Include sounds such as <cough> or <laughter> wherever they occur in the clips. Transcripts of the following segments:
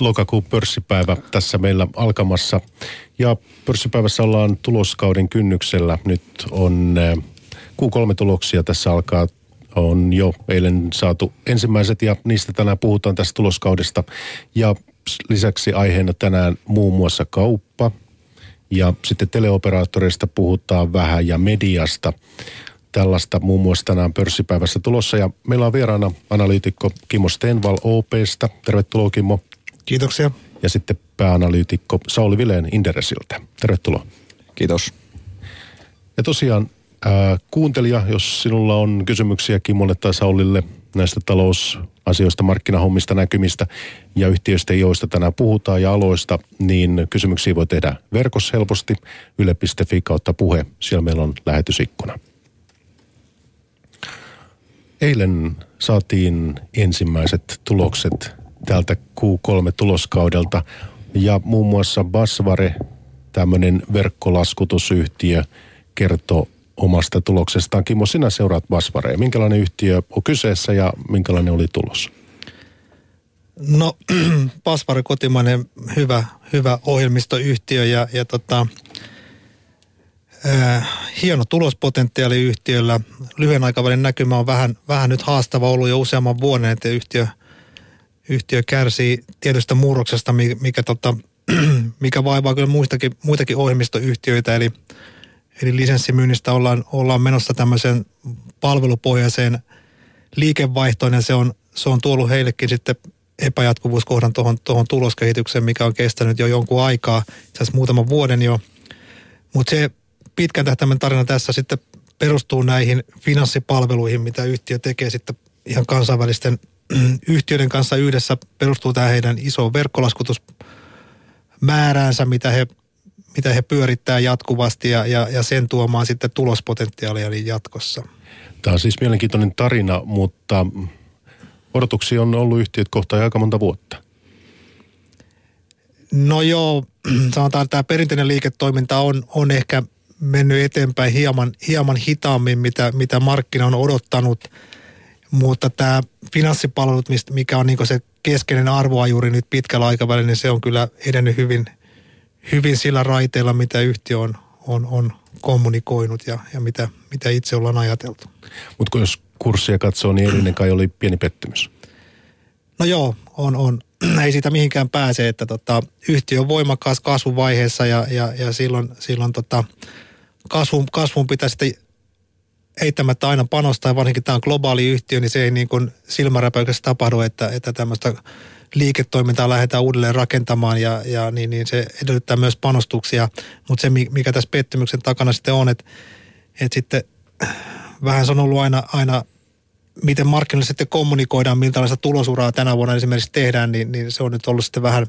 lokakuun pörssipäivä tässä meillä alkamassa. Ja pörssipäivässä ollaan tuloskauden kynnyksellä. Nyt on Q3-tuloksia tässä alkaa on jo eilen saatu ensimmäiset ja niistä tänään puhutaan tästä tuloskaudesta. Ja lisäksi aiheena tänään muun muassa kauppa ja sitten teleoperaattoreista puhutaan vähän ja mediasta. Tällaista muun muassa tänään pörssipäivässä tulossa ja meillä on vieraana analyytikko Kimmo Stenval OPstä. Tervetuloa Kimmo. Kiitoksia. Ja sitten pääanalyytikko Sauli Vileen Inderesiltä. Tervetuloa. Kiitos. Ja tosiaan ää, kuuntelija, jos sinulla on kysymyksiä Kimmolle tai Saulille näistä talousasioista, markkinahommista, näkymistä ja yhtiöistä, joista tänään puhutaan ja aloista, niin kysymyksiä voi tehdä verkossa helposti yle.fi kautta puhe. Siellä meillä on lähetysikkuna. Eilen saatiin ensimmäiset tulokset tältä Q3-tuloskaudelta ja muun muassa Basvare, tämmöinen verkkolaskutusyhtiö, kertoo omasta tuloksestaan. Kimmo, sinä seuraat Basvarea. Minkälainen yhtiö on kyseessä ja minkälainen oli tulos? No, <clears throat> Basvare kotimainen hyvä, hyvä ohjelmistoyhtiö ja, ja tota, äh, hieno tulospotentiaali yhtiöllä. Lyhyen aikavälin näkymä on vähän, vähän nyt haastava ollut jo useamman vuoden, että yhtiö, yhtiö kärsii tietystä murroksesta, mikä, mikä, tota, <clears throat> mikä vaivaa kyllä muistakin, muitakin ohjelmistoyhtiöitä, eli – Eli lisenssimyynnistä ollaan, ollaan menossa tämmöiseen palvelupohjaiseen liikevaihtoon ja se on, se on tuollut heillekin sitten epäjatkuvuuskohdan tuohon, tuohon tuloskehitykseen, mikä on kestänyt jo jonkun aikaa, itse asiassa muutaman vuoden jo. Mutta se pitkän tähtäimen tarina tässä sitten perustuu näihin finanssipalveluihin, mitä yhtiö tekee sitten ihan kansainvälisten yhtiöiden kanssa yhdessä. Perustuu tämä heidän iso verkkolaskutusmääräänsä, mitä he mitä he pyörittää jatkuvasti ja, ja, ja sen tuomaan sitten tulospotentiaalia jatkossa. Tämä on siis mielenkiintoinen tarina, mutta odotuksia on ollut yhtiöt kohtaan aika monta vuotta. No joo, <clears throat> sanotaan, että tämä perinteinen liiketoiminta on, on ehkä mennyt eteenpäin hieman, hieman hitaammin, mitä, mitä markkina on odottanut. Mutta tämä finanssipalvelut, mikä on niin se keskeinen arvoajuri nyt pitkällä aikavälillä, niin se on kyllä edennyt hyvin, hyvin sillä raiteella, mitä yhtiö on, on, on kommunikoinut ja, ja mitä, mitä itse ollaan ajateltu. Mutta jos kurssia katsoo, niin edellinen kai oli pieni pettymys. No joo, on, on. <clears throat> Ei siitä mihinkään pääse, että tota, yhtiö on voimakkaassa kasvuvaiheessa ja, ja, ja silloin, silloin tota, kasvun, kasvun pitää sitten eittämättä aina panostaa, varsinkin tämä on globaali yhtiö, niin se ei niin kuin silmäräpäyksessä tapahdu, että, että tämmöistä liiketoimintaa lähdetään uudelleen rakentamaan ja, ja niin, niin se edellyttää myös panostuksia. Mutta se, mikä tässä pettymyksen takana sitten on, että, että sitten vähän se on ollut aina, aina miten markkinoilla sitten kommunikoidaan, minkälaista tulosuraa tänä vuonna esimerkiksi tehdään, niin, niin se on nyt ollut sitten vähän,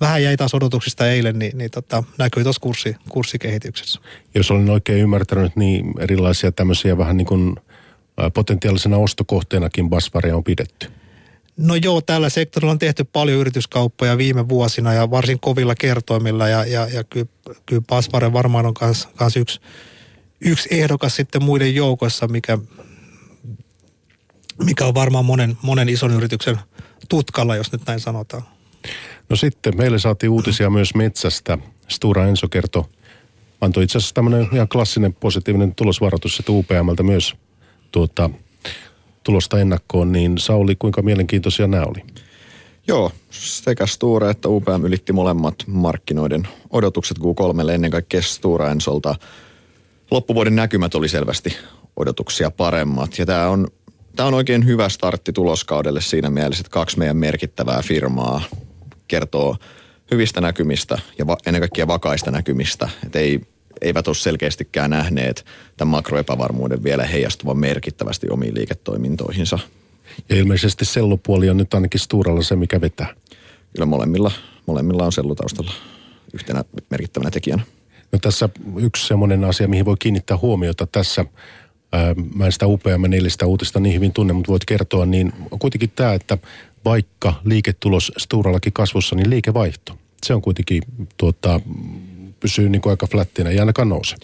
vähän jäi taas odotuksista eilen, niin, niin tota, näkyy tuossa kurssi, kurssikehityksessä. Jos olen oikein ymmärtänyt, niin erilaisia tämmöisiä vähän niin kuin potentiaalisena ostokohteenakin Basvaria on pidetty. No joo, tällä sektorilla on tehty paljon yrityskauppoja viime vuosina ja varsin kovilla kertoimilla ja, ja, ja kyllä, kyllä Pasvare varmaan on kans, kans yksi, yksi ehdokas sitten muiden joukossa, mikä, mikä on varmaan monen, monen ison yrityksen tutkalla, jos nyt näin sanotaan. No sitten meille saatiin uutisia myös metsästä. Stura Enso kertoi, antoi itse asiassa tämmöinen ihan klassinen positiivinen tulosvaroitus, että UPMltä myös tuota, tulosta ennakkoon, niin Sauli, kuinka mielenkiintoisia nämä oli? Joo, sekä Sture että UPM ylitti molemmat markkinoiden odotukset Q3 ennen kaikkea Stura Ensolta. Loppuvuoden näkymät oli selvästi odotuksia paremmat ja tämä on, tämä on oikein hyvä startti tuloskaudelle siinä mielessä, että kaksi meidän merkittävää firmaa kertoo hyvistä näkymistä ja va, ennen kaikkea vakaista näkymistä. Että ei eivät ole selkeästikään nähneet tämän makroepävarmuuden vielä heijastuvan merkittävästi omiin liiketoimintoihinsa. Ja ilmeisesti sellupuoli on nyt ainakin Sturalla se, mikä vetää. Kyllä molemmilla, molemmilla on sellutaustalla yhtenä merkittävänä tekijänä. No tässä yksi semmoinen asia, mihin voi kiinnittää huomiota tässä, mä en sitä UPM neljästä uutista niin hyvin tunne, mutta voit kertoa, niin on kuitenkin tämä, että vaikka liiketulos Sturallakin kasvussa, niin liikevaihto, se on kuitenkin tuota, pysyy niin kuin aika flättinä, ei ainakaan nouse.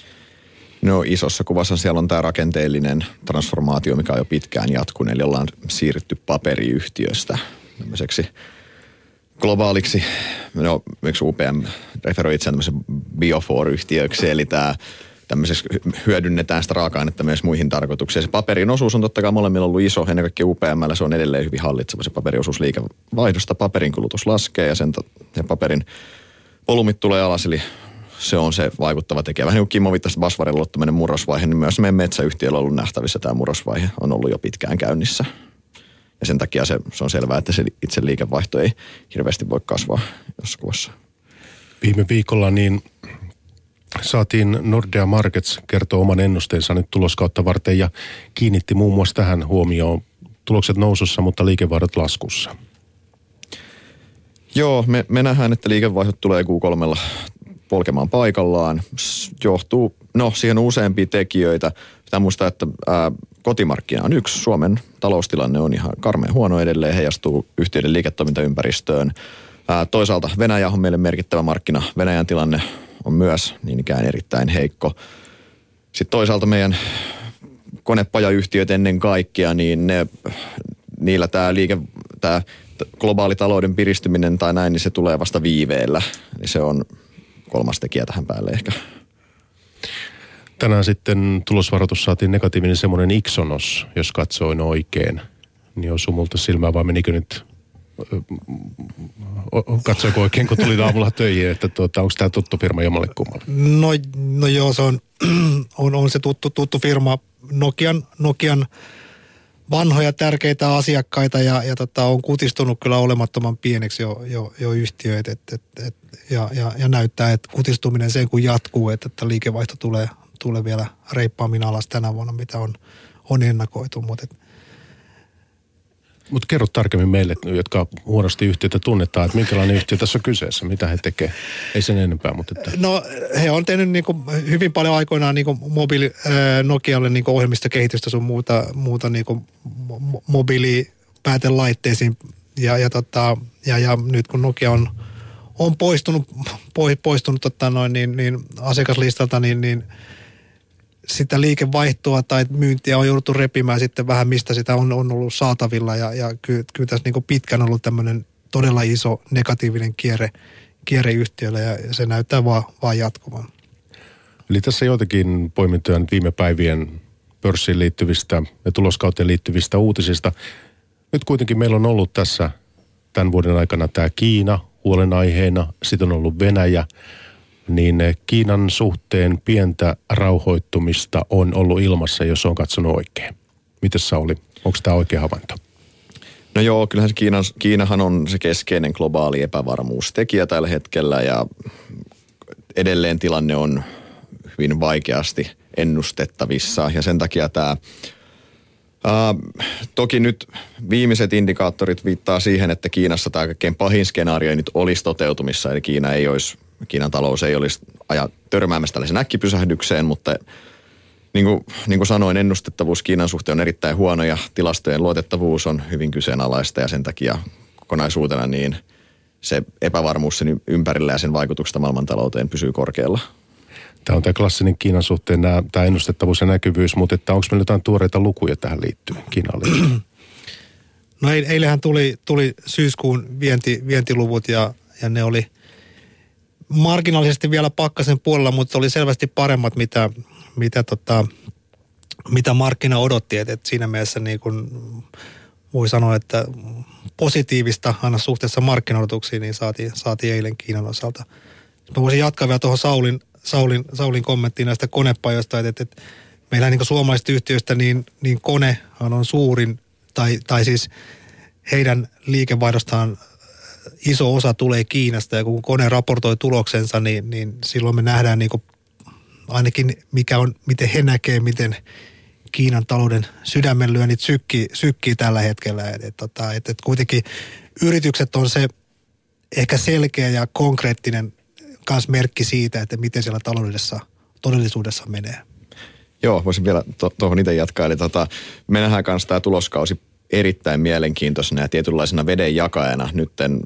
No isossa kuvassa siellä on tämä rakenteellinen transformaatio, mikä on jo pitkään jatkunut, eli ollaan siirrytty paperiyhtiöstä tämmöiseksi globaaliksi, no miksi UPM referoi itseään tämmöisen Biofor-yhtiöksi, eli tämä tämmöisessä hyödynnetään sitä raaka-ainetta myös muihin tarkoituksiin. Se paperin osuus on totta kai molemmilla ollut iso, ennen kaikkea UPMllä se on edelleen hyvin hallitseva se paperiosuus liikevaihdosta. Paperin kulutus laskee ja sen, sen paperin volumit tulee alas, eli se on se vaikuttava tekijä. Vähän niin kuin Kimmo viittasi Basvarilla ollut tämmöinen murrosvaihe, niin myös meidän metsäyhtiöllä on ollut nähtävissä tämä murrosvaihe, on ollut jo pitkään käynnissä. Ja sen takia se, se on selvää, että se itse liikevaihto ei hirveästi voi kasvaa jossain kuvassa. Viime viikolla niin saatiin Nordea Markets kertoa oman ennusteensa nyt tuloskautta varten ja kiinnitti muun muassa tähän huomioon tulokset nousussa, mutta liikevaihdot laskussa. Joo, me, me nähdään, että liikevaihdot tulee Q3 polkemaan paikallaan. Johtuu, no siihen useampia tekijöitä. Pitää muistaa, että ää, kotimarkkina on yksi. Suomen taloustilanne on ihan karmeen huono edelleen, heijastuu yhtiöiden liiketoimintaympäristöön. Ää, toisaalta Venäjä on meille merkittävä markkina. Venäjän tilanne on myös niin ikään erittäin heikko. Sitten toisaalta meidän konepajayhtiöt ennen kaikkea, niin ne, niillä tämä liike, tämä globaali talouden piristyminen tai näin, niin se tulee vasta viiveellä. Niin se on kolmas tekijä tähän päälle ehkä. Tänään sitten tulosvaroitus saatiin negatiivinen semmoinen Ixonos, jos katsoin oikein. Niin osui multa silmään vai menikö nyt katsoiko oikein, kun tuli aamulla töihin, että tuota, onko tämä tuttu firma jommalle kummalle? No, no joo, se on, <clears throat> on, on se tuttu, tuttu firma. Nokian, Nokian vanhoja tärkeitä asiakkaita ja, ja tota, on kutistunut kyllä olemattoman pieneksi jo, jo, jo yhtiö. Et, et, et, et, ja, ja, ja, näyttää, että kutistuminen sen kun jatkuu, että, että liikevaihto tulee, tulee vielä reippaammin alas tänä vuonna, mitä on, on ennakoitu. Mutta mutta kerro tarkemmin meille, jotka huonosti yhtiötä tunnetaan, että minkälainen yhtiö tässä on kyseessä, mitä he tekevät. Ei sen enempää, mutta... Että... No he on tehnyt niin kuin hyvin paljon aikoinaan niin kuin mobiili, äh, Nokialle niin kuin ohjelmistokehitystä sun muuta, muuta niin kuin mobiilipäätelaitteisiin. Ja, ja, tota, ja, ja nyt kun Nokia on, on poistunut, poistunut tota noin, niin, niin asiakaslistalta, niin, niin – sitä liikevaihtoa tai myyntiä on jouduttu repimään sitten vähän, mistä sitä on, on ollut saatavilla. Ja, ja kyllä, kyllä tässä niin pitkän ollut tämmöinen todella iso negatiivinen kierre, kierre yhtiölle ja se näyttää vaan, vaan jatkuvan. Eli tässä joitakin poimintoja nyt viime päivien pörssiin liittyvistä ja tuloskauteen liittyvistä uutisista. Nyt kuitenkin meillä on ollut tässä tämän vuoden aikana tämä Kiina huolenaiheena, sitten on ollut Venäjä – niin Kiinan suhteen pientä rauhoittumista on ollut ilmassa, jos on katsonut oikein. Miten oli? Onko tämä oikea havainto? No joo, kyllähän se Kiinan, Kiinahan on se keskeinen globaali epävarmuustekijä tällä hetkellä ja edelleen tilanne on hyvin vaikeasti ennustettavissa ja sen takia tämä Uh, toki nyt viimeiset indikaattorit viittaa siihen, että Kiinassa tämä kaikkein pahin skenaario nyt olisi toteutumissa, eli Kiina ei olisi Kiinan talous ei olisi aja törmäämässä tällaisen äkkipysähdykseen, mutta niin kuin, niin kuin sanoin, ennustettavuus Kiinan suhteen on erittäin huono ja tilastojen luotettavuus on hyvin kyseenalaista ja sen takia kokonaisuutena niin se epävarmuus sen ympärillä ja sen vaikutuksesta maailmantalouteen pysyy korkealla. Tämä on tämä klassinen Kiinan suhteen nämä, tämä ennustettavuus ja näkyvyys, mutta että onko meillä jotain tuoreita lukuja tähän liittyen, Kiinaan liittyen? No eilähän tuli, tuli syyskuun vienti, vientiluvut ja, ja ne oli – marginaalisesti vielä pakkasen puolella, mutta oli selvästi paremmat, mitä, mitä, tota, mitä markkina odotti. Et, et siinä mielessä niin kun voi sanoa, että positiivista aina suhteessa markkinoituksiin niin saatiin, saatiin eilen Kiinan osalta. Mä voisin jatkaa vielä tuohon Saulin, Saulin, Saulin kommenttiin näistä konepajoista, että, että, että meillä niin suomalaisista yhtiöistä niin, niin konehan on suurin, tai, tai siis heidän liikevaihdostaan iso osa tulee Kiinasta ja kun kone raportoi tuloksensa, niin, niin silloin me nähdään niin kuin ainakin mikä on, miten he näkee, miten Kiinan talouden sydämenlyönnit sykkii, sykkii tällä hetkellä. Et, et, tota, et, et kuitenkin yritykset on se ehkä selkeä ja konkreettinen kans merkki siitä, että miten siellä taloudessa todellisuudessa menee. Joo, voisin vielä tuohon to, itse jatkaa. Eli tota, me nähdään kanssa tämä tuloskausi erittäin mielenkiintoisena ja tietynlaisena veden jakajana. Nytten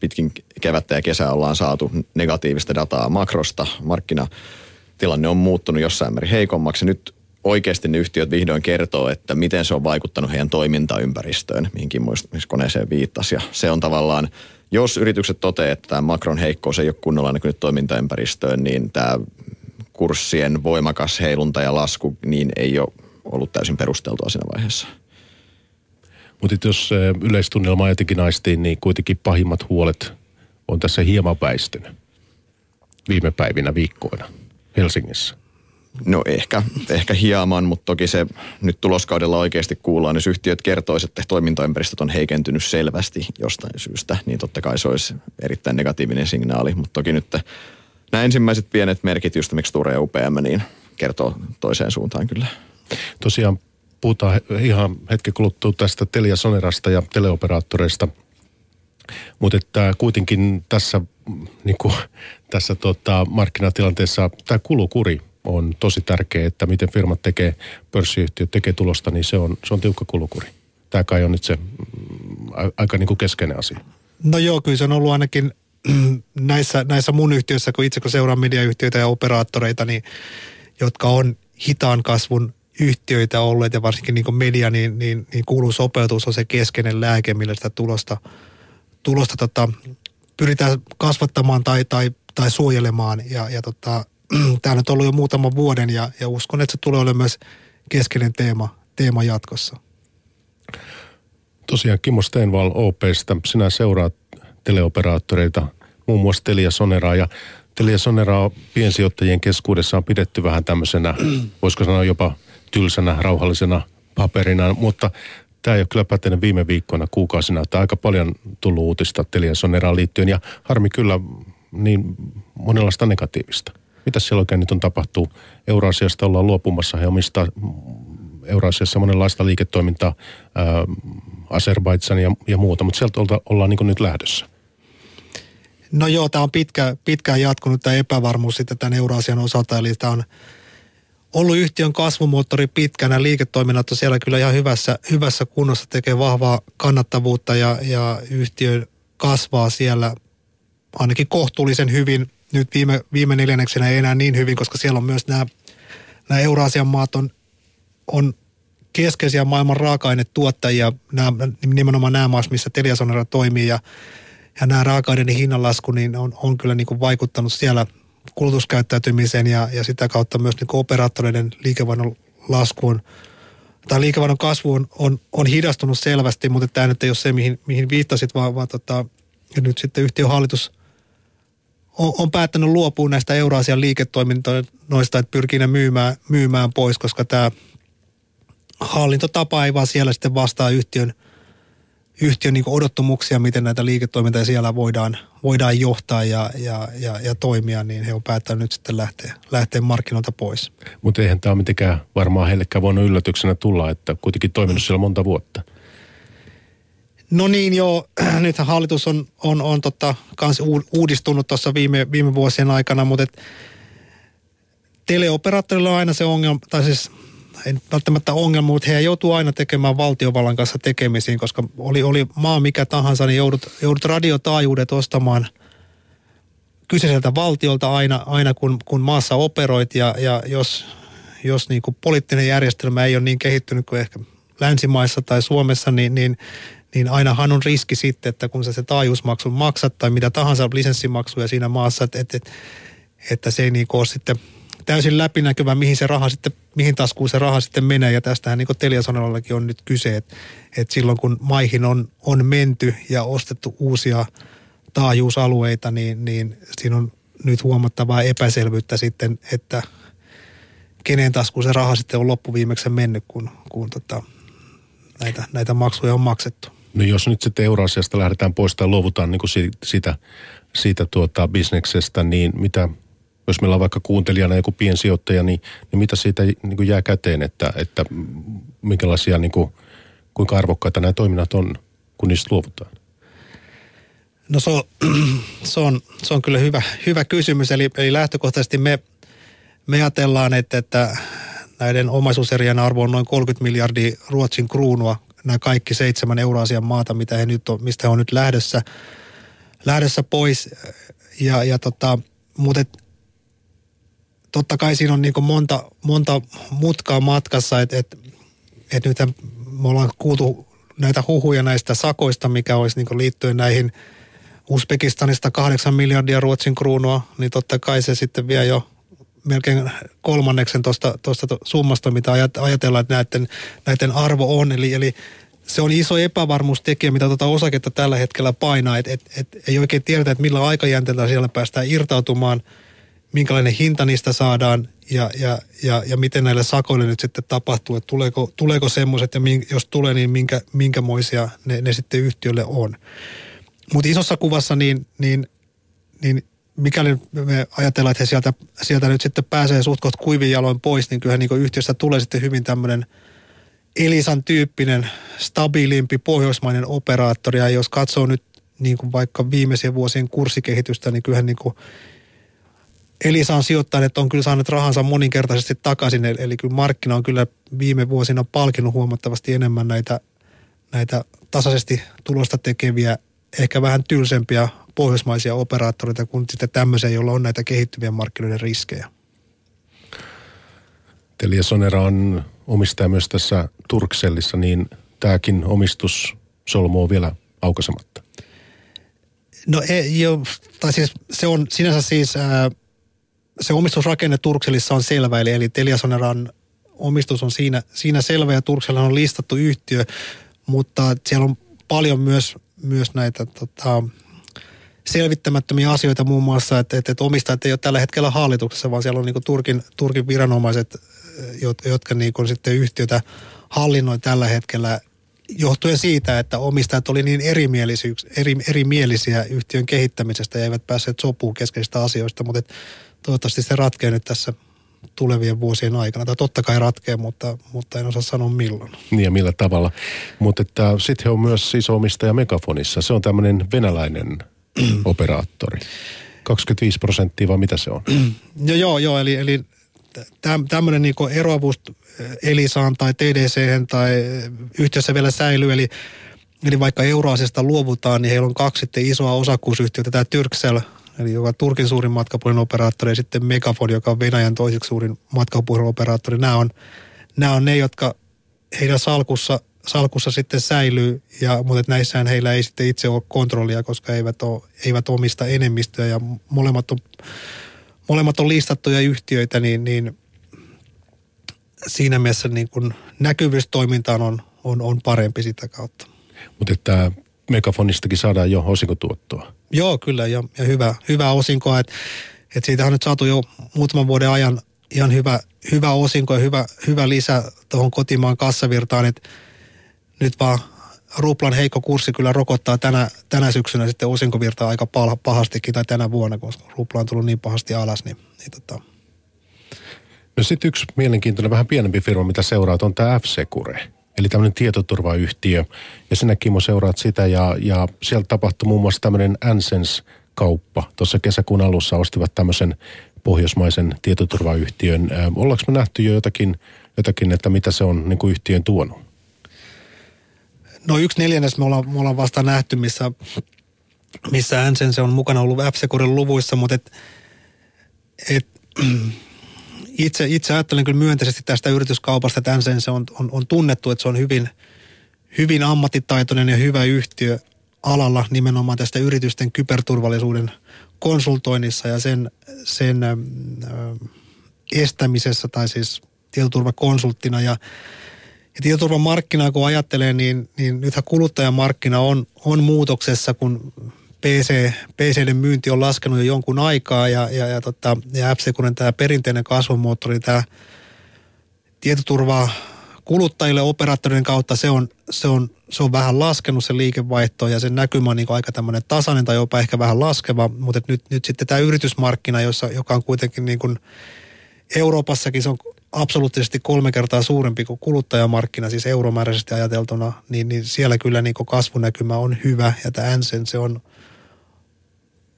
pitkin kevättä ja kesää ollaan saatu negatiivista dataa makrosta. Markkinatilanne on muuttunut jossain määrin heikommaksi. Nyt oikeasti ne yhtiöt vihdoin kertoo, että miten se on vaikuttanut heidän toimintaympäristöön, mihinkin koneeseen viittasi. Ja se on tavallaan jos yritykset toteavat, että tämä makron heikkous ei ole kunnolla näkynyt toimintaympäristöön, niin tämä kurssien voimakas heilunta ja lasku niin ei ole ollut täysin perusteltua siinä vaiheessa. Mutta jos yleistunnelma jotenkin naistiin, niin kuitenkin pahimmat huolet on tässä hieman väistynyt viime päivinä, viikkoina Helsingissä. No ehkä, ehkä hieman, mutta toki se nyt tuloskaudella oikeasti kuullaan, jos yhtiöt kertoisivat, että toimintaympäristöt on heikentynyt selvästi jostain syystä, niin totta kai se olisi erittäin negatiivinen signaali. Mutta toki nyt nämä ensimmäiset pienet merkit, just miksi Ture ja UPM, niin kertoo toiseen suuntaan kyllä. Tosiaan puhutaan ihan hetki kuluttua tästä Telia Sonerasta ja teleoperaattoreista. Mutta että kuitenkin tässä, niin kuin, tässä tota, markkinatilanteessa tämä kulukuri on tosi tärkeä, että miten firmat tekee, pörssiyhtiöt tekee tulosta, niin se on, se on tiukka kulukuri. Tämä kai on nyt se mm, aika niin kuin keskeinen asia. No joo, kyllä se on ollut ainakin <clears throat> näissä, näissä mun yhtiöissä, kun itse kun seuraan mediayhtiöitä ja operaattoreita, niin, jotka on hitaan kasvun yhtiöitä olleet ja varsinkin niin media, niin, niin, niin kuuluu sopeutus on se keskeinen lääke, millä sitä tulosta, tulosta tota, pyritään kasvattamaan tai, tai, tai suojelemaan. Ja, ja tota, <clears throat> tämä on ollut jo muutaman vuoden ja, ja uskon, että se tulee olemaan myös keskeinen teema, teema jatkossa. Tosiaan Kimmo Steenval OPstä, sinä seuraat teleoperaattoreita, muun muassa Telia Soneraa ja Telia Soneraa piensijoittajien keskuudessa on pidetty vähän tämmöisenä, <clears throat> voisiko sanoa jopa tylsänä, rauhallisena paperina, mutta tämä ei ole kyllä pätenyt viime viikkoina, kuukausina, että aika paljon tullut uutista Telia Soneraan liittyen ja harmi kyllä niin monenlaista negatiivista. Mitä siellä oikein nyt on tapahtuu? Euroasiasta ollaan luopumassa, he omistaa Euroasiassa monenlaista liiketoimintaa, Azerbaidsan ja, ja muuta, mutta sieltä olta, ollaan niin nyt lähdössä. No joo, tämä on pitkä, pitkään jatkunut tämä epävarmuus sitten tämän Euroasian osalta, eli tämä on ollut yhtiön kasvumoottori pitkänä, liiketoiminnat on siellä kyllä ihan hyvässä, hyvässä kunnossa, tekee vahvaa kannattavuutta ja, ja yhtiö kasvaa siellä ainakin kohtuullisen hyvin. Nyt viime, viime neljänneksenä ei enää niin hyvin, koska siellä on myös nämä, nämä Euraasian maat on, on keskeisiä maailman raaka-ainetuottajia, nämä, nimenomaan nämä maat, missä Teliasonera toimii ja, ja nämä raaka-aineiden hinnanlasku niin on, on kyllä niin kuin vaikuttanut siellä – kulutuskäyttäytymiseen ja, ja sitä kautta myös niin operaattoreiden liikevaihdon laskuun. Tai liikevaihdon kasvu on, on, on hidastunut selvästi, mutta tämä nyt ei ole se, mihin, mihin viittasit, vaan, vaan tota, nyt sitten yhtiön hallitus on, on päättänyt luopua näistä Euroasian liiketoiminnoista, että pyrkii ne myymään, myymään pois, koska tämä hallintotapa ei vaan siellä sitten vastaa yhtiön – yhtiön niin odottamuksia, miten näitä liiketoimintoja siellä voidaan, voidaan johtaa ja, ja, ja, ja toimia, niin he on päättänyt nyt sitten lähteä, lähteä markkinoilta pois. Mutta eihän tämä ole mitenkään varmaan heillekään voinut yllätyksenä tulla, että kuitenkin toiminut siellä monta vuotta. No niin joo, <clears throat> nyt hallitus on, on, on totta, kans uudistunut tuossa viime, viime vuosien aikana, mutta et teleoperaattorilla on aina se ongelma, tai siis ei välttämättä ongelma, mutta he joutuu aina tekemään valtiovallan kanssa tekemisiin, koska oli, oli maa mikä tahansa, niin joudut, joudut radiotaajuudet ostamaan kyseiseltä valtiolta aina, aina kun, kun maassa operoit. Ja, ja jos, jos niin kuin poliittinen järjestelmä ei ole niin kehittynyt kuin ehkä länsimaissa tai Suomessa, niin, niin, niin ainahan on riski sitten, että kun sä se taajuusmaksun maksat tai mitä tahansa lisenssimaksuja siinä maassa, että, että, että se ei niin ole sitten – täysin läpinäkyvä, mihin se raha sitten, mihin taskuun se raha sitten menee. Ja tästähän niin Teliasonellakin on nyt kyse, että, että silloin kun maihin on, on menty ja ostettu uusia taajuusalueita, niin, niin siinä on nyt huomattavaa epäselvyyttä sitten, että kenen taskuun se raha sitten on loppuviimeksi mennyt, kun, kun tota, näitä, näitä maksuja on maksettu. No jos nyt sitten euroasiasta lähdetään pois tai luovutaan niin kuin siitä, siitä tuota bisneksestä, niin mitä jos meillä on vaikka kuuntelijana joku piensijoittaja, niin, niin mitä siitä niin kuin jää käteen, että, että minkälaisia, niin kuin, kuinka arvokkaita nämä toiminnat on, kun niistä luovutaan? No se on, <clears throat> se on, se on kyllä hyvä, hyvä kysymys. Eli, eli lähtökohtaisesti me, me ajatellaan, että, että näiden omaisuuserien arvo on noin 30 miljardia Ruotsin kruunua. Nämä kaikki seitsemän euroasian maata, mitä he nyt on, mistä he on nyt lähdössä, lähdössä pois. Ja, ja tota, mutta totta kai siinä on niin monta, monta mutkaa matkassa, että et, et nyt me ollaan kuultu näitä huhuja näistä sakoista, mikä olisi niin liittyen näihin Uzbekistanista 8 miljardia Ruotsin kruunua, niin totta kai se sitten vie jo melkein kolmanneksen tuosta summasta, mitä ajatellaan, että näiden, näiden arvo on. Eli, eli se on iso epävarmuustekijä, mitä tuota osaketta tällä hetkellä painaa. Et, et, et ei oikein tiedetä, että millä aikajänteellä siellä päästään irtautumaan, minkälainen hinta niistä saadaan ja, ja, ja, ja miten näille sakoille nyt sitten tapahtuu. Että tuleeko, tuleeko semmoiset ja min, jos tulee, niin minkä, minkämoisia ne, ne sitten yhtiölle on. Mutta isossa kuvassa niin, niin, niin mikäli me ajatellaan, että he sieltä, sieltä nyt sitten pääsee suht kuivin jaloin pois, niin kyllähän niin yhtiöstä tulee sitten hyvin tämmöinen – Elisan tyyppinen, stabiilimpi pohjoismainen operaattori. Ja jos katsoo nyt niin kuin vaikka viimeisien vuosien kurssikehitystä, niin kyllähän niin kuin Elisa on sijoittanut, on kyllä saanut rahansa moninkertaisesti takaisin. Eli kyllä markkina on kyllä viime vuosina palkinut huomattavasti enemmän näitä, näitä tasaisesti tulosta tekeviä, ehkä vähän tylsempiä pohjoismaisia operaattoreita kuin sitten tämmöisiä, joilla on näitä kehittyvien markkinoiden riskejä. Telia Sonera on omistaja myös tässä Turksellissa, niin tämäkin omistus solmu on vielä aukasematta. No ei, jo, tai siis se on sinänsä siis, ää, se omistusrakenne Turksellissa on selvä, eli, eli Teliasoneran omistus on siinä, siinä selvä ja Turksella on listattu yhtiö, mutta siellä on paljon myös, myös näitä tota, selvittämättömiä asioita muun muassa, että, että, että omistajat ei ole tällä hetkellä hallituksessa, vaan siellä on niin Turkin, Turkin viranomaiset jotka niin kuin sitten yhtiötä hallinnoi tällä hetkellä johtuen siitä, että omistajat oli niin eri, erimielisiä yhtiön kehittämisestä ja eivät päässeet sopuun keskeisistä asioista, mutta toivottavasti se ratkee nyt tässä tulevien vuosien aikana. Tai totta kai ratkee, mutta, mutta en osaa sanoa milloin. Niin ja millä tavalla. Mutta sitten he on myös iso omistaja Megafonissa. Se on tämmöinen venäläinen <clears throat> operaattori. 25 prosenttia vai mitä se on? <clears throat> no joo, joo, eli, eli tämmöinen niin eroavuus Elisaan tai TDC tai yhtiössä vielä säilyy, eli, eli vaikka Euroasiasta luovutaan, niin heillä on kaksi isoa osakkuusyhtiötä, tämä Tyrksel, eli joka on Turkin suurin matkapuhelin operaattori, ja sitten Megafon, joka on Venäjän toiseksi suurin matkapuhelin operaattori. Nämä on, nämä on ne, jotka heidän salkussa, salkussa sitten säilyy, ja, mutta näissään heillä ei sitten itse ole kontrollia, koska eivät, ole, eivät omista enemmistöä, ja molemmat on molemmat on listattuja yhtiöitä, niin, niin siinä mielessä niin kuin näkyvyystoimintaan on, on, on parempi sitä kautta. Mutta että megafonistakin saadaan jo osinkotuottoa. Joo, kyllä, ja, ja hyvä, hyvä osinkoa. Että et siitä on nyt saatu jo muutaman vuoden ajan ihan hyvä, hyvä osinko ja hyvä, hyvä lisä tuohon kotimaan kassavirtaan. Että nyt vaan ruplan heikko kurssi kyllä rokottaa tänä, tänä syksynä sitten osinkovirtaa aika pahastikin tai tänä vuonna, koska rupla on tullut niin pahasti alas. Niin, niin tota. No sitten yksi mielenkiintoinen vähän pienempi firma, mitä seuraat, on tämä F-Secure. Eli tämmöinen tietoturvayhtiö. Ja sinä Kimmo seuraat sitä ja, ja sieltä tapahtui muun muassa tämmöinen Ansens-kauppa. Tuossa kesäkuun alussa ostivat tämmöisen pohjoismaisen tietoturvayhtiön. Ollaanko me nähty jo jotakin, jotakin, että mitä se on niin kuin yhtiön tuonut? No yksi neljännes me ollaan, me ollaan vasta nähty, missä, missä Ansen se on mukana ollut f luvuissa, mutta et, et, itse, itse ajattelen kyllä myönteisesti tästä yrityskaupasta, että Ansen se on, on, on tunnettu, että se on hyvin, hyvin ammattitaitoinen ja hyvä yhtiö alalla nimenomaan tästä yritysten kyberturvallisuuden konsultoinnissa ja sen, sen ö, estämisessä tai siis tietoturvakonsulttina. Ja ja tietoturvan markkinaa kun ajattelee, niin, niin nythän kuluttajamarkkina on, on muutoksessa, kun PC, PCiden myynti on laskenut jo jonkun aikaa ja, ja, ja, tota, ja F-Securen tämä perinteinen kasvumoottori, tämä tietoturvaa kuluttajille operaattorien kautta se on, se on, se on vähän laskenut se liikevaihto ja sen näkymä on niin aika tämmöinen tasainen tai jopa ehkä vähän laskeva, mutta nyt, nyt sitten tämä yritysmarkkina, jossa, joka on kuitenkin niin kuin Euroopassakin se on absoluuttisesti kolme kertaa suurempi kuin kuluttajamarkkina, siis euromääräisesti ajateltuna, niin, niin siellä kyllä niin kasvunäkymä on hyvä ja tämä Ansen se on,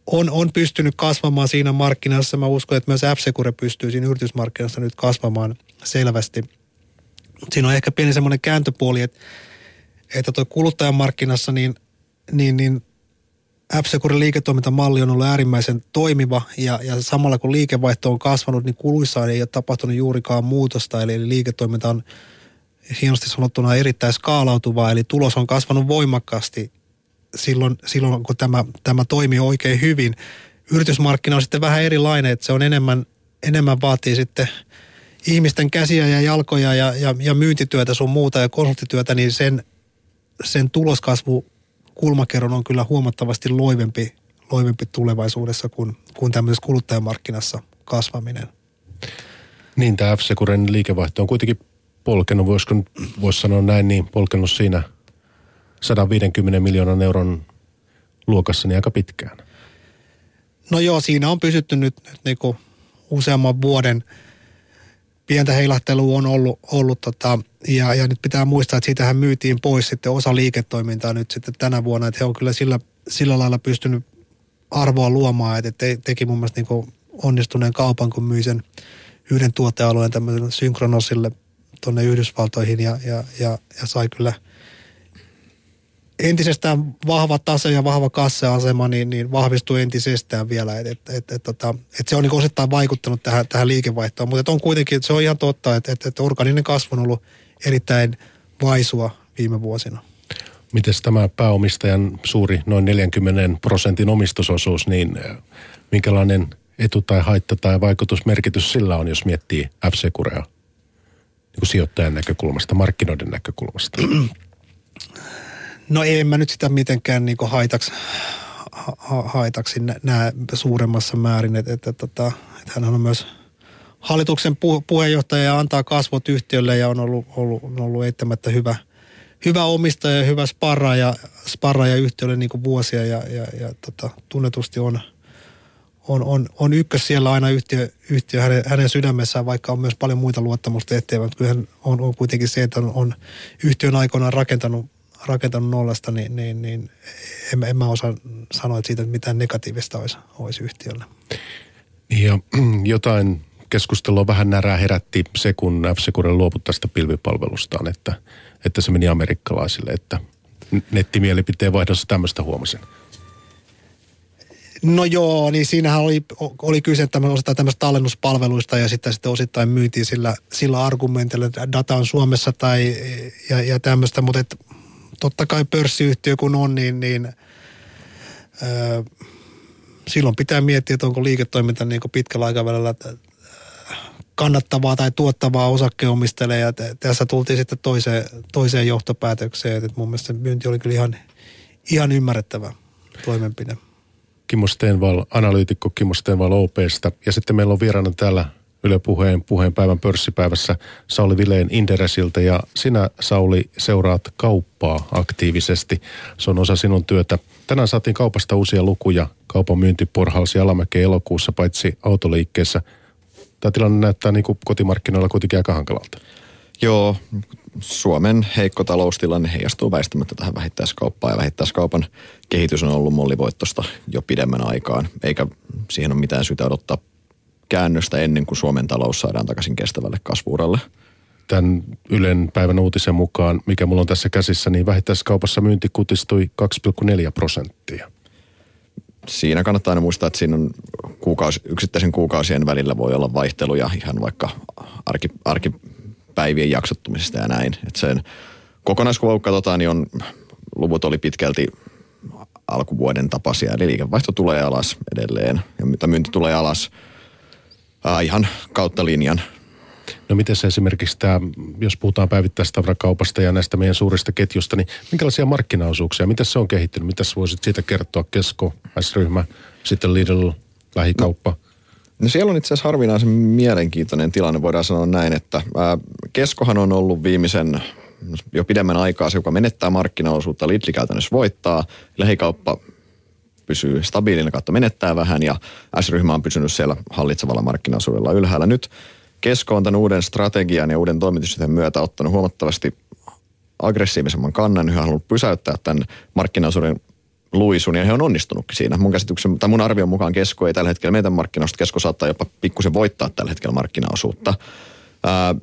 on, on pystynyt kasvamaan siinä markkinassa. Mä uskon, että myös F-Secure pystyy siinä yritysmarkkinassa nyt kasvamaan selvästi. Siinä on ehkä pieni semmoinen kääntöpuoli, että, että tuo kuluttajamarkkinassa niin, niin, niin F-Securen liiketoimintamalli on ollut äärimmäisen toimiva ja, ja samalla kun liikevaihto on kasvanut, niin kuluissaan ei ole tapahtunut juurikaan muutosta. Eli liiketoiminta on hienosti sanottuna erittäin skaalautuvaa, eli tulos on kasvanut voimakkaasti silloin, silloin kun tämä, tämä toimii oikein hyvin. Yritysmarkkina on sitten vähän erilainen, että se on enemmän, enemmän vaatii sitten ihmisten käsiä ja jalkoja ja, ja, ja myyntityötä sun muuta ja konsulttityötä, niin sen, sen tuloskasvu kulmakerron on kyllä huomattavasti loivempi, loivempi tulevaisuudessa kuin, kuin tämmöisessä kuluttajamarkkinassa kasvaminen. Niin, tämä f liikevaihto on kuitenkin polkenut, voisiko voisi sanoa näin, niin polkenut siinä 150 miljoonan euron luokassa niin aika pitkään. No joo, siinä on pysytty nyt, nyt niin kuin useamman vuoden pientä heilahtelua on ollut, ollut tota, ja, ja, nyt pitää muistaa, että siitähän myytiin pois sitten osa liiketoimintaa nyt sitten tänä vuonna, että he on kyllä sillä, sillä lailla pystynyt arvoa luomaan, että te, teki mun mielestä niin onnistuneen kaupan, kun myi sen yhden tuotealueen tämmöiselle synkronosille tuonne Yhdysvaltoihin ja, ja, ja, ja sai kyllä entisestään vahva tase ja vahva kasseasema niin, niin vahvistuu entisestään vielä. Et, et, et, et, tota, et se on niin osittain vaikuttanut tähän, tähän liikevaihtoon, mutta on kuitenkin, se on ihan totta, että et, et organinen kasvu on ollut erittäin vaisua viime vuosina. Miten tämä pääomistajan suuri noin 40 prosentin omistusosuus, niin minkälainen etu tai haitta tai vaikutusmerkitys sillä on, jos miettii F-Securea niin kuin sijoittajan näkökulmasta, markkinoiden näkökulmasta? <clears throat> No en mä nyt sitä mitenkään niin haitaksi, ha, haitaksi suuremmassa määrin, että et, et, tota, et hän on myös hallituksen pu, puheenjohtaja ja antaa kasvot yhtiölle ja on ollut, ollut, on ollut eittämättä hyvä, hyvä omistaja ja hyvä sparraaja, sparraaja yhtiölle niin vuosia ja, ja, ja tota, tunnetusti on – on, on, on ykkös siellä aina yhtiö, yhtiö hänen, hänen sydämessään, vaikka on myös paljon muita luottamustehtäviä, mutta kyllähän on, on kuitenkin se, että on, on yhtiön aikoinaan rakentanut, rakentanut nollasta, niin, niin, niin en, en mä osaa sanoa, että siitä mitään negatiivista olisi, olisi yhtiölle. Ja <clears throat> jotain keskustelua vähän närää herätti se, kun f luopui tästä pilvipalvelustaan, että, että se meni amerikkalaisille, että nettimielipiteen vaihdossa tämmöistä huomasin. No joo, niin siinähän oli, oli kyse tämmöistä tallennuspalveluista ja sitten, sitten osittain myytiin sillä, sillä argumentilla, että data on Suomessa tai ja, ja tämmöistä, mutta et, totta kai pörssiyhtiö kun on, niin, niin ö, silloin pitää miettiä, että onko liiketoiminta niin pitkällä aikavälillä kannattavaa tai tuottavaa osakkeenomistajille ja tässä tultiin sitten toiseen, toiseen johtopäätökseen, että mun mielestä myynti oli kyllä ihan, ihan ymmärrettävä toimenpide. Kimmo Stenval, analyytikko Kimmo Stenval OPsta. Ja sitten meillä on vieraana täällä Yle Puheen puheenpäivän pörssipäivässä Sauli Vileen Inderesiltä ja sinä Sauli seuraat kauppaa aktiivisesti. Se on osa sinun työtä. Tänään saatiin kaupasta uusia lukuja. Kaupan myynti porhalsi alamäkeen elokuussa paitsi autoliikkeessä. Tämä tilanne näyttää niin kuin kotimarkkinoilla kuitenkin aika hankalalta. Joo, Suomen heikko taloustilanne heijastuu väistämättä tähän vähittäiskauppaan ja vähittäiskaupan kehitys on ollut mollivoittosta jo pidemmän aikaan, eikä siihen ole mitään syytä odottaa käännöstä ennen kuin Suomen talous saadaan takaisin kestävälle kasvuuralle. Tämän Ylen päivän uutisen mukaan, mikä mulla on tässä käsissä, niin vähittäiskaupassa myynti kutistui 2,4 prosenttia. Siinä kannattaa aina muistaa, että siinä on kuukausi, yksittäisen kuukausien välillä voi olla vaihteluja ihan vaikka arki, arki päivien jaksottumisesta ja näin. Että sen kokonaiskuva, kun katsotaan, niin on, luvut oli pitkälti alkuvuoden tapaisia, eli liikevaihto tulee alas edelleen, ja myynti tulee alas äh, ihan kautta linjan. No miten se esimerkiksi tämä, jos puhutaan päivittäistavarakaupasta ja näistä meidän suurista ketjusta, niin minkälaisia markkinaosuuksia, miten se on kehittynyt? Mitä voisit siitä kertoa? Kesko, S-ryhmä, sitten Lidl, lähikauppa? No No siellä on itse asiassa harvinaisen mielenkiintoinen tilanne, voidaan sanoa näin, että ää, Keskohan on ollut viimeisen jo pidemmän aikaa se, joka menettää markkinaosuutta, Lidl käytännössä voittaa, lähikauppa pysyy stabiilina kautta menettää vähän ja S-ryhmä on pysynyt siellä hallitsevalla markkinaosuudella ylhäällä. Nyt Kesko on tämän uuden strategian ja uuden toimitusjohtajan myötä ottanut huomattavasti aggressiivisemman kannan, yhä halunnut pysäyttää tämän markkinaosuuden luisun ja he on onnistunutkin siinä. Mun käsityksen, tai mun arvion mukaan Kesko ei tällä hetkellä meidän markkinaosuutta. Kesko saattaa jopa pikkusen voittaa tällä hetkellä markkinaosuutta. Ää,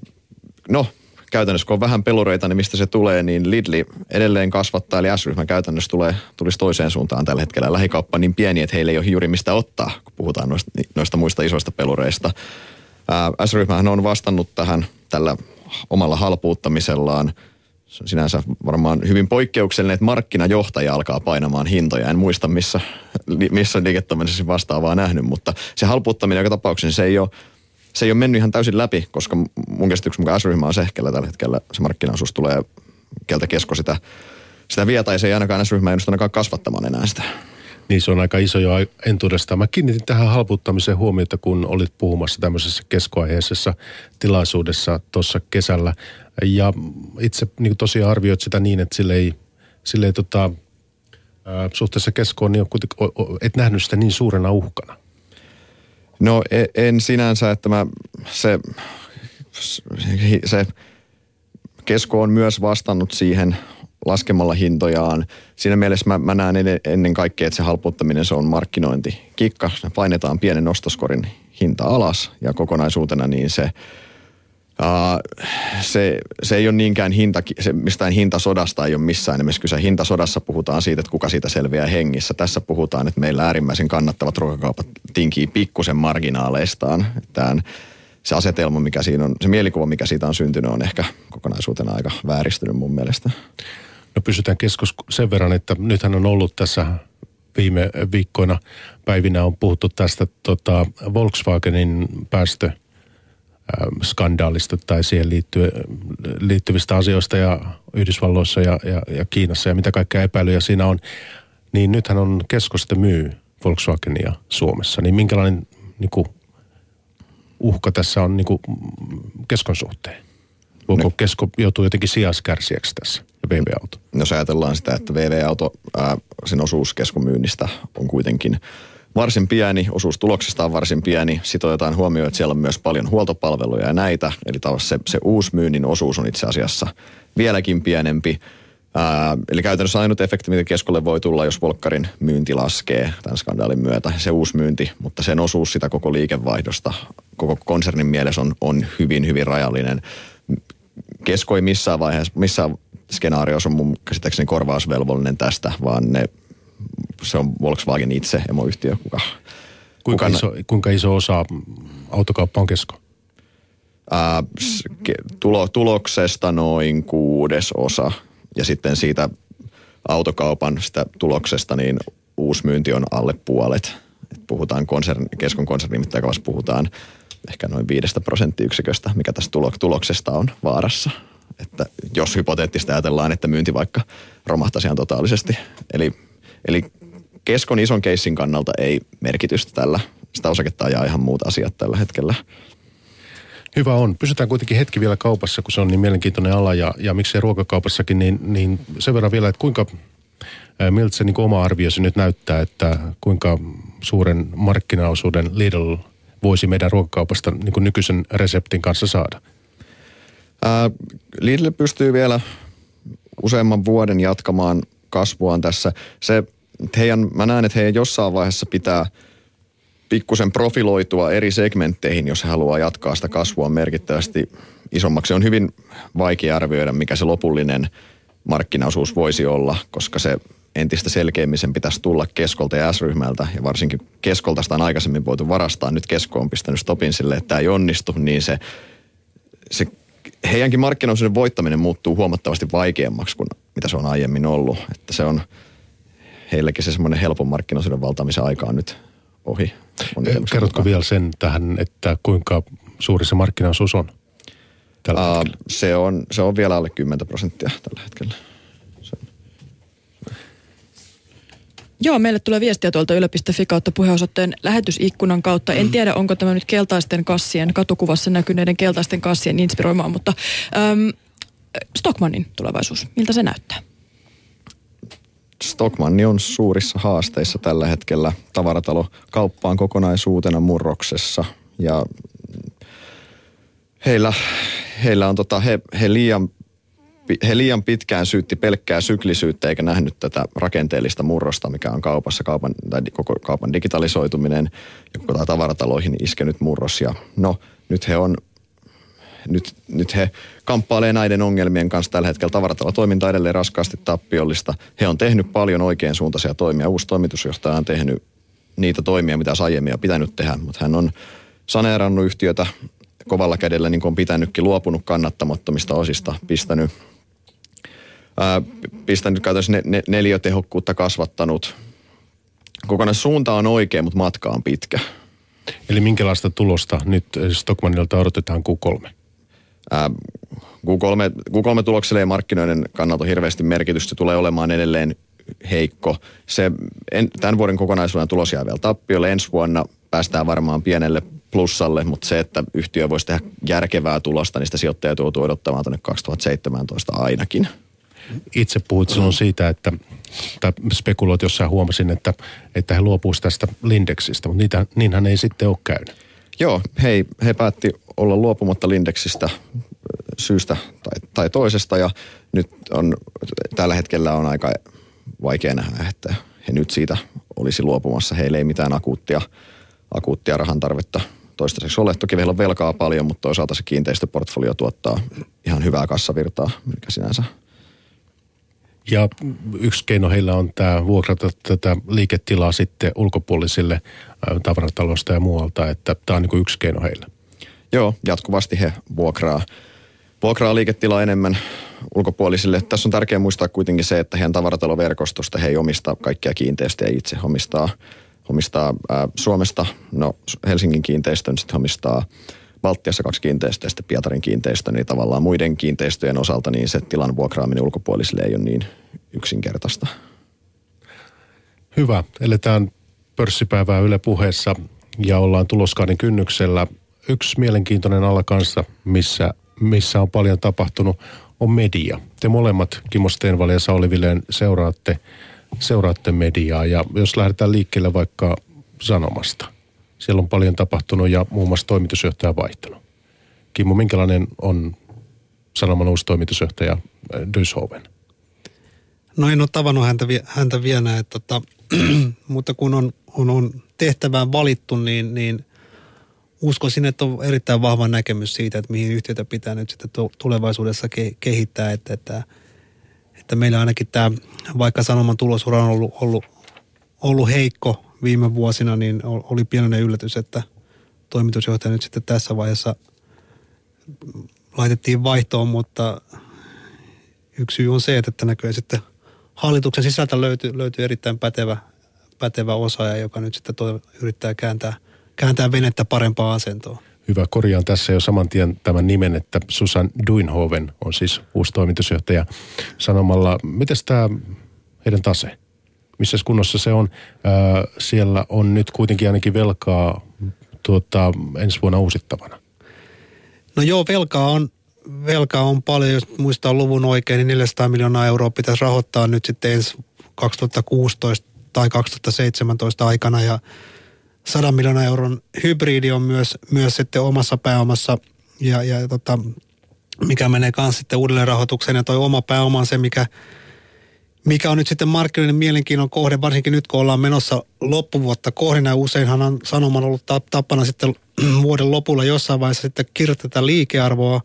no, käytännössä kun on vähän pelureita, niin mistä se tulee, niin Lidli edelleen kasvattaa, eli S-ryhmä käytännössä tulee, tulisi toiseen suuntaan tällä hetkellä. Lähikauppa niin pieni, että heillä ei ole juuri mistä ottaa, kun puhutaan noista, noista muista isoista pelureista. Ää, S-ryhmähän on vastannut tähän tällä omalla halpuuttamisellaan – se on sinänsä varmaan hyvin poikkeuksellinen, että markkinajohtaja alkaa painamaan hintoja. En muista, missä, missä liiketoiminnassa vastaavaa nähnyt, mutta se halpuuttaminen joka tapauksessa se ei ole, se ei ole mennyt ihan täysin läpi, koska mun käsityksen mukaan S-ryhmä on sehkellä tällä hetkellä. Se markkinaosuus tulee, keltä kesko sitä, sitä vie, tai se ei ainakaan S-ryhmä ennusta ainakaan kasvattamaan enää sitä. Niin se on aika iso jo entuudestaan. Mä kiinnitin tähän halpuuttamiseen huomiota, kun olit puhumassa tämmöisessä keskoaiheisessa tilaisuudessa tuossa kesällä. Ja itse niin tosiaan arvioit sitä niin, että sille ei, sille ei tota, suhteessa keskoon, niin et nähnyt sitä niin suurena uhkana. No en, en sinänsä, että mä se, se kesko on myös vastannut siihen laskemalla hintojaan. Siinä mielessä mä, mä näen ennen kaikkea, että se halpuuttaminen se on markkinointi. Kikka, painetaan pienen ostoskorin hinta alas ja kokonaisuutena niin se, uh, se, se ei ole niinkään hinta, se mistään hintasodasta ei ole missään nimessä kyse. Hintasodassa puhutaan siitä, että kuka siitä selviää hengissä. Tässä puhutaan, että meillä äärimmäisen kannattavat ruokakaupat tinkii pikkusen marginaaleistaan. Tämän, se asetelma, mikä siinä on, se mielikuva, mikä siitä on syntynyt, on ehkä kokonaisuutena aika vääristynyt mun mielestä. No pysytään keskus sen verran, että nythän on ollut tässä viime viikkoina, päivinä on puhuttu tästä tota, Volkswagenin päästö skandaalista tai siihen liittyvistä asioista ja Yhdysvalloissa ja, ja, ja Kiinassa ja mitä kaikkea epäilyjä siinä on, niin nythän on Kesko sitten myy Volkswagenia Suomessa. Niin minkälainen niin kuin, uhka tässä on niin kuin, Keskon suhteen? Voiko no. Kesko joutuu jotenkin sijaiskärsijäksi tässä ja VV-auto? No jos ajatellaan sitä, että VV-auto, ää, sen osuus Keskon myynnistä on kuitenkin varsin pieni, osuus tuloksesta on varsin pieni. Sitten otetaan huomioon, että siellä on myös paljon huoltopalveluja ja näitä. Eli se, se myynnin osuus on itse asiassa vieläkin pienempi. Ää, eli käytännössä ainut efekti, mitä keskolle voi tulla, jos Volkkarin myynti laskee tämän skandaalin myötä, se uusi myynti, mutta sen osuus sitä koko liikevaihdosta, koko konsernin mielessä on, on hyvin, hyvin rajallinen. Kesko ei missään vaiheessa, missään skenaariossa on mun käsittääkseni korvausvelvollinen tästä, vaan ne, se on Volkswagen itse, emoyhtiö, kuka... Kuinka, kuka, iso, kuinka iso osa autokauppa on kesko? Ää, tulo, tuloksesta noin kuudes osa ja sitten siitä autokaupan sitä tuloksesta niin uusmyynti on alle puolet. Et puhutaan konsern, keskon konsernin mittakaavassa puhutaan ehkä noin viidestä prosenttiyksiköstä, mikä tästä tuloksesta on vaarassa. Että jos hypoteettisesti ajatellaan, että myynti vaikka romahtaisi ihan totaalisesti. Eli, eli keskon ison keissin kannalta ei merkitystä tällä. Sitä osaketta ajaa ihan muut asiat tällä hetkellä. Hyvä on. Pysytään kuitenkin hetki vielä kaupassa, kun se on niin mielenkiintoinen ala ja, ja miksei ruokakaupassakin, niin, niin sen verran vielä, että kuinka, miltä se niin oma arviosi nyt näyttää, että kuinka suuren markkinaosuuden Lidl voisi meidän ruokakaupasta niin kuin nykyisen reseptin kanssa saada? Ää, Lidl pystyy vielä useamman vuoden jatkamaan kasvuaan tässä. Se, heidän, mä näen, että heidän jossain vaiheessa pitää pikkusen profiloitua eri segmentteihin, jos he haluaa jatkaa sitä kasvua merkittävästi isommaksi. Se on hyvin vaikea arvioida, mikä se lopullinen markkinaosuus voisi olla, koska se entistä selkeämmin sen pitäisi tulla keskolta ja S-ryhmältä. Ja varsinkin keskolta sitä on aikaisemmin voitu varastaa. Nyt kesko on pistänyt stopin sille, että tämä ei onnistu, niin se, se heidänkin markkinaosuuden voittaminen muuttuu huomattavasti vaikeammaksi kuin mitä se on aiemmin ollut. Että se on heillekin se semmoinen helpon markkinaosuuden valtaamisen aika on nyt ohi. Kerrotko vielä sen tähän, että kuinka suuri se markkinaosuus on? Tällä uh, se, on, se on vielä alle 10 prosenttia tällä hetkellä. Joo, meille tulee viestiä tuolta yle.fi kautta puheenosoitteen lähetysikkunan kautta. En tiedä, onko tämä nyt keltaisten kassien, katukuvassa näkyneiden keltaisten kassien inspiroimaa, mutta äm, Stockmannin tulevaisuus, miltä se näyttää? Stockmanni on suurissa haasteissa tällä hetkellä. Tavaratalo kauppaan kokonaisuutena murroksessa ja heillä, heillä on tota, he, he liian he liian pitkään syytti pelkkää syklisyyttä eikä nähnyt tätä rakenteellista murrosta, mikä on kaupassa, kaupan, tai koko kaupan digitalisoituminen ja koko tavarataloihin iskenyt murros. Ja no, nyt he on nyt, nyt he kamppailee näiden ongelmien kanssa tällä hetkellä. Tavaratalotoiminta edelleen raskaasti tappiollista. He on tehnyt paljon oikein suuntaisia toimia. Uusi toimitusjohtaja on tehnyt niitä toimia, mitä aiemmin on pitänyt tehdä, mutta hän on saneerannut yhtiötä kovalla kädellä, niin kuin on pitänytkin, luopunut kannattamattomista osista, pistänyt ää, pistän nyt käytännössä ne, ne, neliötehokkuutta kasvattanut. Kokonaissuunta on oikein, mutta matka on pitkä. Eli minkälaista tulosta nyt Stockmanilta odotetaan Q3? Ää, Q3, Q3-tulokselle ei markkinoiden kannalta hirveästi merkitystä. Se tulee olemaan edelleen heikko. Se, en, tämän vuoden kokonaisuuden tulos jää vielä tappiolle. Ensi vuonna päästään varmaan pienelle plussalle, mutta se, että yhtiö voisi tehdä järkevää tulosta, niin sitä sijoittajat joutuu odottamaan tuonne 2017 ainakin. Itse puhuit silloin siitä, että tai spekuloit jossain huomasin, että, että he luopuisivat tästä Lindexistä, mutta niitä, niinhän ei sitten ole käynyt. Joo, he, he päätti olla luopumatta Lindexistä syystä tai, tai toisesta ja nyt on, tällä hetkellä on aika vaikea nähdä, että he nyt siitä olisi luopumassa. Heillä ei mitään akuuttia, akuuttia rahan tarvetta toistaiseksi ole. Toki heillä on velkaa paljon, mutta toisaalta se kiinteistöportfolio tuottaa ihan hyvää kassavirtaa, mikä sinänsä ja yksi keino heillä on tämä vuokrata tätä liiketilaa sitten ulkopuolisille tavaratalosta ja muualta, että tämä on niin kuin yksi keino heillä. Joo, jatkuvasti he vuokraa, vuokraa liiketilaa enemmän ulkopuolisille. Tässä on tärkeää muistaa kuitenkin se, että heidän tavarataloverkostosta he ei omista kaikkia kiinteistöjä itse. Omistaa, omistaa ää, Suomesta, no Helsingin kiinteistön, sitten omistaa Baltiassa kaksi kiinteistöä ja sitten Pietarin kiinteistö, niin tavallaan muiden kiinteistöjen osalta niin se tilan vuokraaminen ulkopuolisille ei ole niin yksinkertaista. Hyvä. Eletään pörssipäivää Yle puheessa ja ollaan tuloskauden kynnyksellä. Yksi mielenkiintoinen ala kanssa, missä, missä on paljon tapahtunut, on media. Te molemmat, Kimo Stenval ja Sauli Vileen, seuraatte, seuraatte mediaa. Ja jos lähdetään liikkeelle vaikka Sanomasta. Siellä on paljon tapahtunut ja muun muassa toimitusjohtaja vaihtunut. Kimmo, minkälainen on Sanoman uusi toimitusjohtaja äh, Dyshoven? No en ole tavannut häntä, häntä vielä, että tota, <clears throat> mutta kun on, on, on tehtävään valittu, niin, niin uskoisin, että on erittäin vahva näkemys siitä, että mihin yhtiötä pitää nyt sitten tulevaisuudessa kehittää, että, että, että meillä ainakin tämä, vaikka Sanoman tulosura on ollut, ollut, ollut heikko viime vuosina, niin oli pienoinen yllätys, että toimitusjohtaja nyt sitten tässä vaiheessa laitettiin vaihtoon, mutta yksi syy on se, että näkyy sitten hallituksen sisältä löytyy, löytyy erittäin pätevä, pätevä osaaja, joka nyt sitten toi, yrittää kääntää, kääntää venettä parempaan asentoon. Hyvä, korjaan tässä jo saman tien tämän nimen, että Susan Duinhoven on siis uusi toimitusjohtaja sanomalla, miten tämä heidän tase? Missä kunnossa se on. Ää, siellä on nyt kuitenkin ainakin velkaa tuota, ensi vuonna uusittavana. No joo, velkaa on, velkaa on paljon, jos muistaa luvun oikein, niin 400 miljoonaa euroa pitäisi rahoittaa nyt sitten ensi 2016 tai 2017 aikana ja 100 miljoonaa euron hybridi on myös, myös sitten omassa pääomassa ja, ja tota, mikä menee kanssa sitten uudelleen rahoitukseen ja toi oma pääoma on se, mikä mikä on nyt sitten markkinoiden mielenkiinnon kohde, varsinkin nyt kun ollaan menossa loppuvuotta kohden. Ja useinhan on sanoman ollut tapana sitten <clears throat> vuoden lopulla jossain vaiheessa sitten kirjoittaa liikearvoa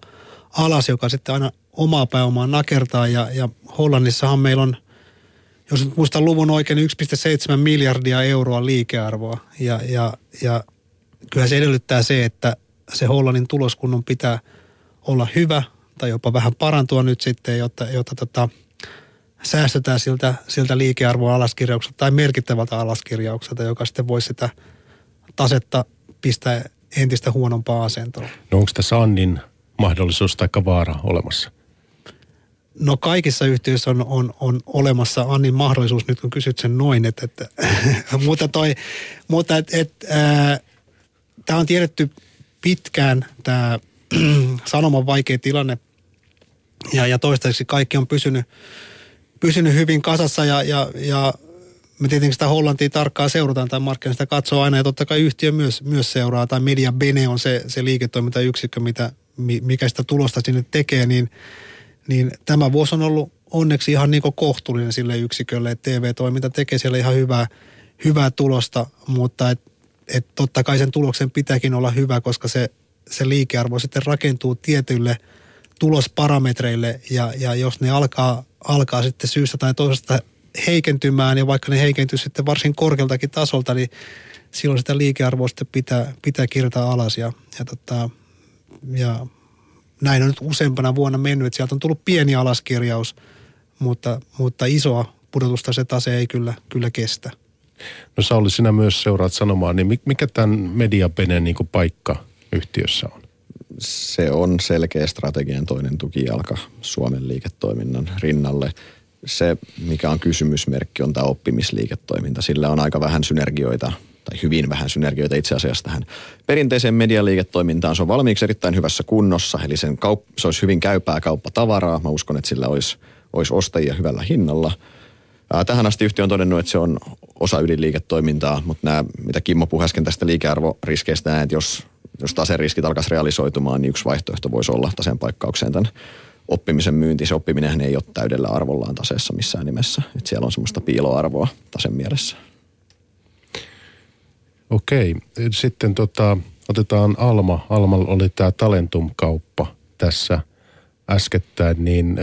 alas, joka sitten aina omaa pääomaa nakertaa. Ja, ja Hollannissahan meillä on, jos nyt muistan luvun oikein, 1,7 miljardia euroa liikearvoa. Ja, ja, ja kyllä se edellyttää se, että se Hollannin tuloskunnon pitää olla hyvä tai jopa vähän parantua nyt sitten, jotta, jotta tota, säästetään siltä, siltä liikearvoa alaskirjaukselta tai merkittävältä alaskirjaukselta, joka sitten voisi sitä tasetta pistää entistä huonompaa asentoon. No onko tässä Annin mahdollisuus tai vaara olemassa? No kaikissa yhtiöissä on, on, on olemassa Annin mahdollisuus, nyt kun kysyt sen noin, että, että <laughs> mutta, toi, mutta et, et, tämä on tiedetty pitkään, tämä <clears throat> sanoman vaikea tilanne, ja, ja toistaiseksi kaikki on pysynyt, pysynyt hyvin kasassa ja, ja, ja me tietenkin sitä Hollantia tarkkaan seurataan tai markkinasta katsoo aina. Ja totta kai yhtiö myös, myös seuraa tai Media Bene on se, se liiketoimintayksikkö, mitä, mikä sitä tulosta sinne tekee, niin, niin tämä vuosi on ollut onneksi ihan niin kohtuullinen sille yksikölle, että TV-toiminta tekee siellä ihan hyvää, hyvää tulosta, mutta et, et totta kai sen tuloksen pitääkin olla hyvä, koska se, se liikearvo sitten rakentuu tietyille tulosparametreille. Ja, ja jos ne alkaa alkaa sitten syystä tai toisesta heikentymään ja vaikka ne heikentyy sitten varsin korkealtakin tasolta, niin silloin sitä liikearvoa sitten pitää, pitää kirjata alas ja, ja, tota, ja näin on nyt useampana vuonna mennyt, että sieltä on tullut pieni alaskirjaus, mutta, mutta isoa pudotusta se tase ei kyllä, kyllä kestä. No Sauli, sinä myös seuraat sanomaan, niin mikä tämän mediapenen niin paikka yhtiössä on? Se on selkeä strategian toinen tukijalka Suomen liiketoiminnan rinnalle. Se, mikä on kysymysmerkki, on tämä oppimisliiketoiminta. Sillä on aika vähän synergioita tai hyvin vähän synergioita itse asiassa tähän perinteiseen medialiiketoimintaan. Se on valmiiksi erittäin hyvässä kunnossa, eli sen kaup- se olisi hyvin käypää kauppatavaraa. Mä uskon, että sillä olisi, olisi ostajia hyvällä hinnalla. Tähän asti yhtiö on todennut, että se on osa ydinliiketoimintaa, mutta nämä, mitä Kimmo puhui äsken tästä liikearvoriskeistä, että jos, jos taseriskit alkaisi realisoitumaan, niin yksi vaihtoehto voisi olla taseen paikkaukseen tämän oppimisen myynti. Se oppiminen ei ole täydellä arvollaan taseessa missään nimessä. Että siellä on semmoista piiloarvoa tasen mielessä. Okei, sitten tota, otetaan Alma. Almalla oli tämä Talentum-kauppa tässä äskettäin, niin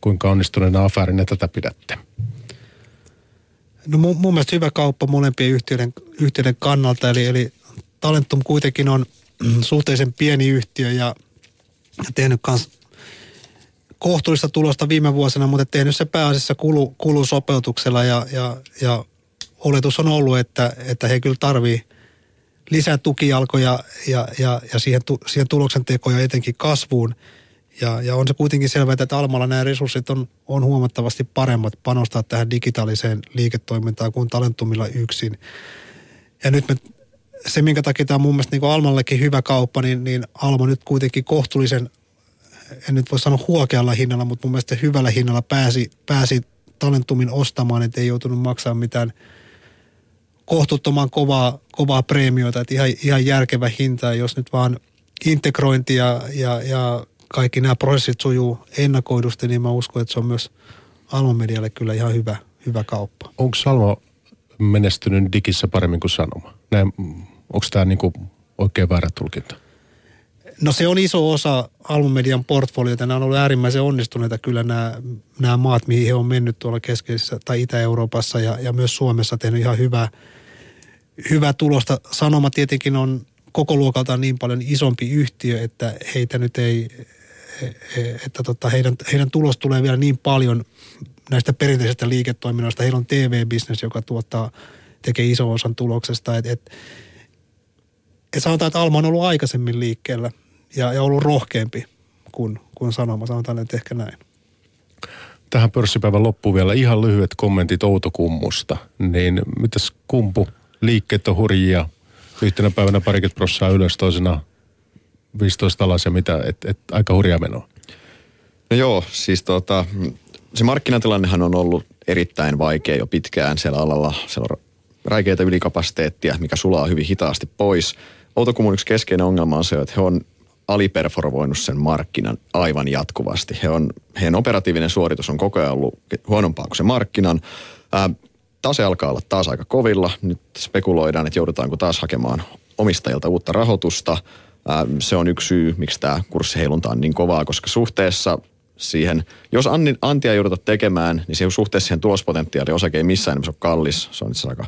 kuinka onnistuneena afäärinä tätä pidätte? No mun, mun mielestä hyvä kauppa molempien yhtiöiden, yhtiöiden kannalta, eli, eli Talentum kuitenkin on suhteellisen pieni yhtiö ja, ja tehnyt myös kohtuullista tulosta viime vuosina, mutta tehnyt se pääasiassa kulu, kulusopeutuksella ja, ja, ja oletus on ollut, että, että he kyllä tarvii lisää tukijalkoja ja, ja, ja siihen, siihen tuloksen tekoja etenkin kasvuun. Ja, ja on se kuitenkin selvää, että Almalla nämä resurssit on, on huomattavasti paremmat panostaa tähän digitaaliseen liiketoimintaan kuin Talentumilla yksin. Ja nyt me, se, minkä takia tämä on mun mielestä niin Almallekin hyvä kauppa, niin, niin Alma nyt kuitenkin kohtuullisen, en nyt voi sanoa huokealla hinnalla, mutta mun mielestä hyvällä hinnalla pääsi, pääsi Talentumin ostamaan, että ei joutunut maksamaan mitään – kohtuuttoman kovaa, kovaa preemioita, että ihan, ihan järkevä hinta, jos nyt vaan integrointi ja, ja, ja kaikki nämä prosessit sujuu ennakoidusti, niin mä uskon, että se on myös Alma Medialle kyllä ihan hyvä, hyvä kauppa. Onko Salmo menestynyt digissä paremmin kuin Sanoma? Onko tämä niinku oikein väärä tulkinta? No se on iso osa Almamedian portfoliota. Nämä on ollut äärimmäisen onnistuneita kyllä nämä, nämä maat, mihin he on mennyt tuolla keskeisessä tai Itä-Euroopassa ja, ja myös Suomessa tehnyt ihan hyvää, hyvää tulosta. Sanoma tietenkin on koko luokaltaan niin paljon isompi yhtiö, että heitä nyt ei, että tota, heidän, heidän tulos tulee vielä niin paljon näistä perinteisistä liiketoiminnoista. Heillä on TV-bisnes, joka tuottaa, tekee iso osan tuloksesta. Et, et, et sanotaan, että Alma on ollut aikaisemmin liikkeellä ja, ja ollut rohkeampi kuin, kuin sanoma. Sanotaan, että ehkä näin. Tähän pörssipäivän loppuun vielä ihan lyhyet kommentit Outokummusta. Niin mitäs kumpu? Liikkeet on hurjia. Yhtenä päivänä parikymmentä prossaa ylös, toisena 15 alas ja mitä, et, et, aika hurjaa menoa. No joo, siis tota, se markkinatilannehan on ollut erittäin vaikea jo pitkään siellä alalla. Siellä on räikeitä ylikapasiteettia, mikä sulaa hyvin hitaasti pois. Outokummun yksi keskeinen ongelma on se, että he on aliperforvoinut sen markkinan aivan jatkuvasti. He on, heidän operatiivinen suoritus on koko ajan ollut huonompaa kuin se markkinan. Ää, tase alkaa olla taas aika kovilla. Nyt spekuloidaan, että joudutaanko taas hakemaan omistajilta uutta rahoitusta. Ää, se on yksi syy, miksi tämä kurssiheilunta on niin kovaa, koska suhteessa siihen, jos antia jouduta tekemään, niin se suhteessa siihen tulospotentiaali osake ei missään nimessä ole kallis. Se on itse aika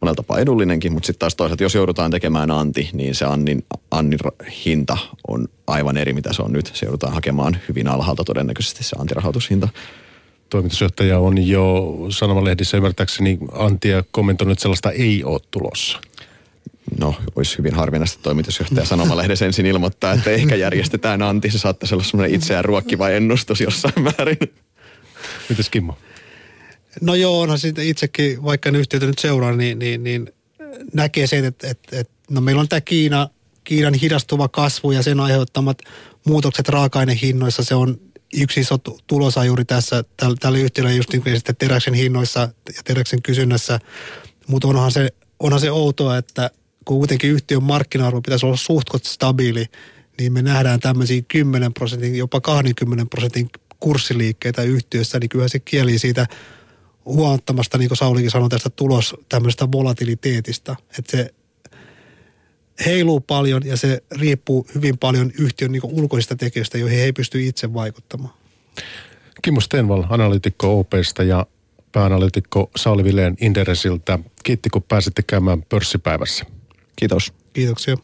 monella tapaa edullinenkin, mutta sitten taas toisaalta, jos joudutaan tekemään anti, niin se annin, annin hinta on aivan eri, mitä se on nyt. Se joudutaan hakemaan hyvin alhaalta todennäköisesti se antirahoitushinta. Toimitusjohtaja on jo sanomalehdissä ymmärtääkseni Antia kommentoinut, että sellaista ei ole tulossa. No, olisi hyvin harvinaista toimitusjohtaja sanomalehdessä ensin ilmoittaa, että ehkä järjestetään anti. Se saattaisi olla semmoinen itseään ruokkiva ennustus jossain määrin. Mites Kimmo? No joo, onhan sitten itsekin, vaikka ne yhtiötä nyt seuraa, niin, niin, niin näkee sen, että, että, että no meillä on tämä Kiina, Kiinan hidastuva kasvu ja sen aiheuttamat muutokset raaka-ainehinnoissa. Se on yksi iso tulosa juuri tässä, tällä, tällä yhtiöllä just niin kuin teräksen hinnoissa ja teräksen kysynnässä. Mutta onhan se, onhan se outoa, että kun kuitenkin yhtiön markkina-arvo pitäisi olla suht stabiili, niin me nähdään tämmöisiä 10 prosentin, jopa 20 prosentin kurssiliikkeitä yhtiössä, niin kyllä se kieli siitä – huomattamasta, niin kuin Saulikin sanoi tästä tulos tämmöisestä volatiliteetista, että se heiluu paljon ja se riippuu hyvin paljon yhtiön niin ulkoisista tekijöistä, joihin he ei pysty itse vaikuttamaan. Kimmo Stenval, analytikko OPsta ja pääanalyytikko Sauli Vileen Inderesiltä. Kiitti, kun pääsitte käymään pörssipäivässä. Kiitos. Kiitoksia.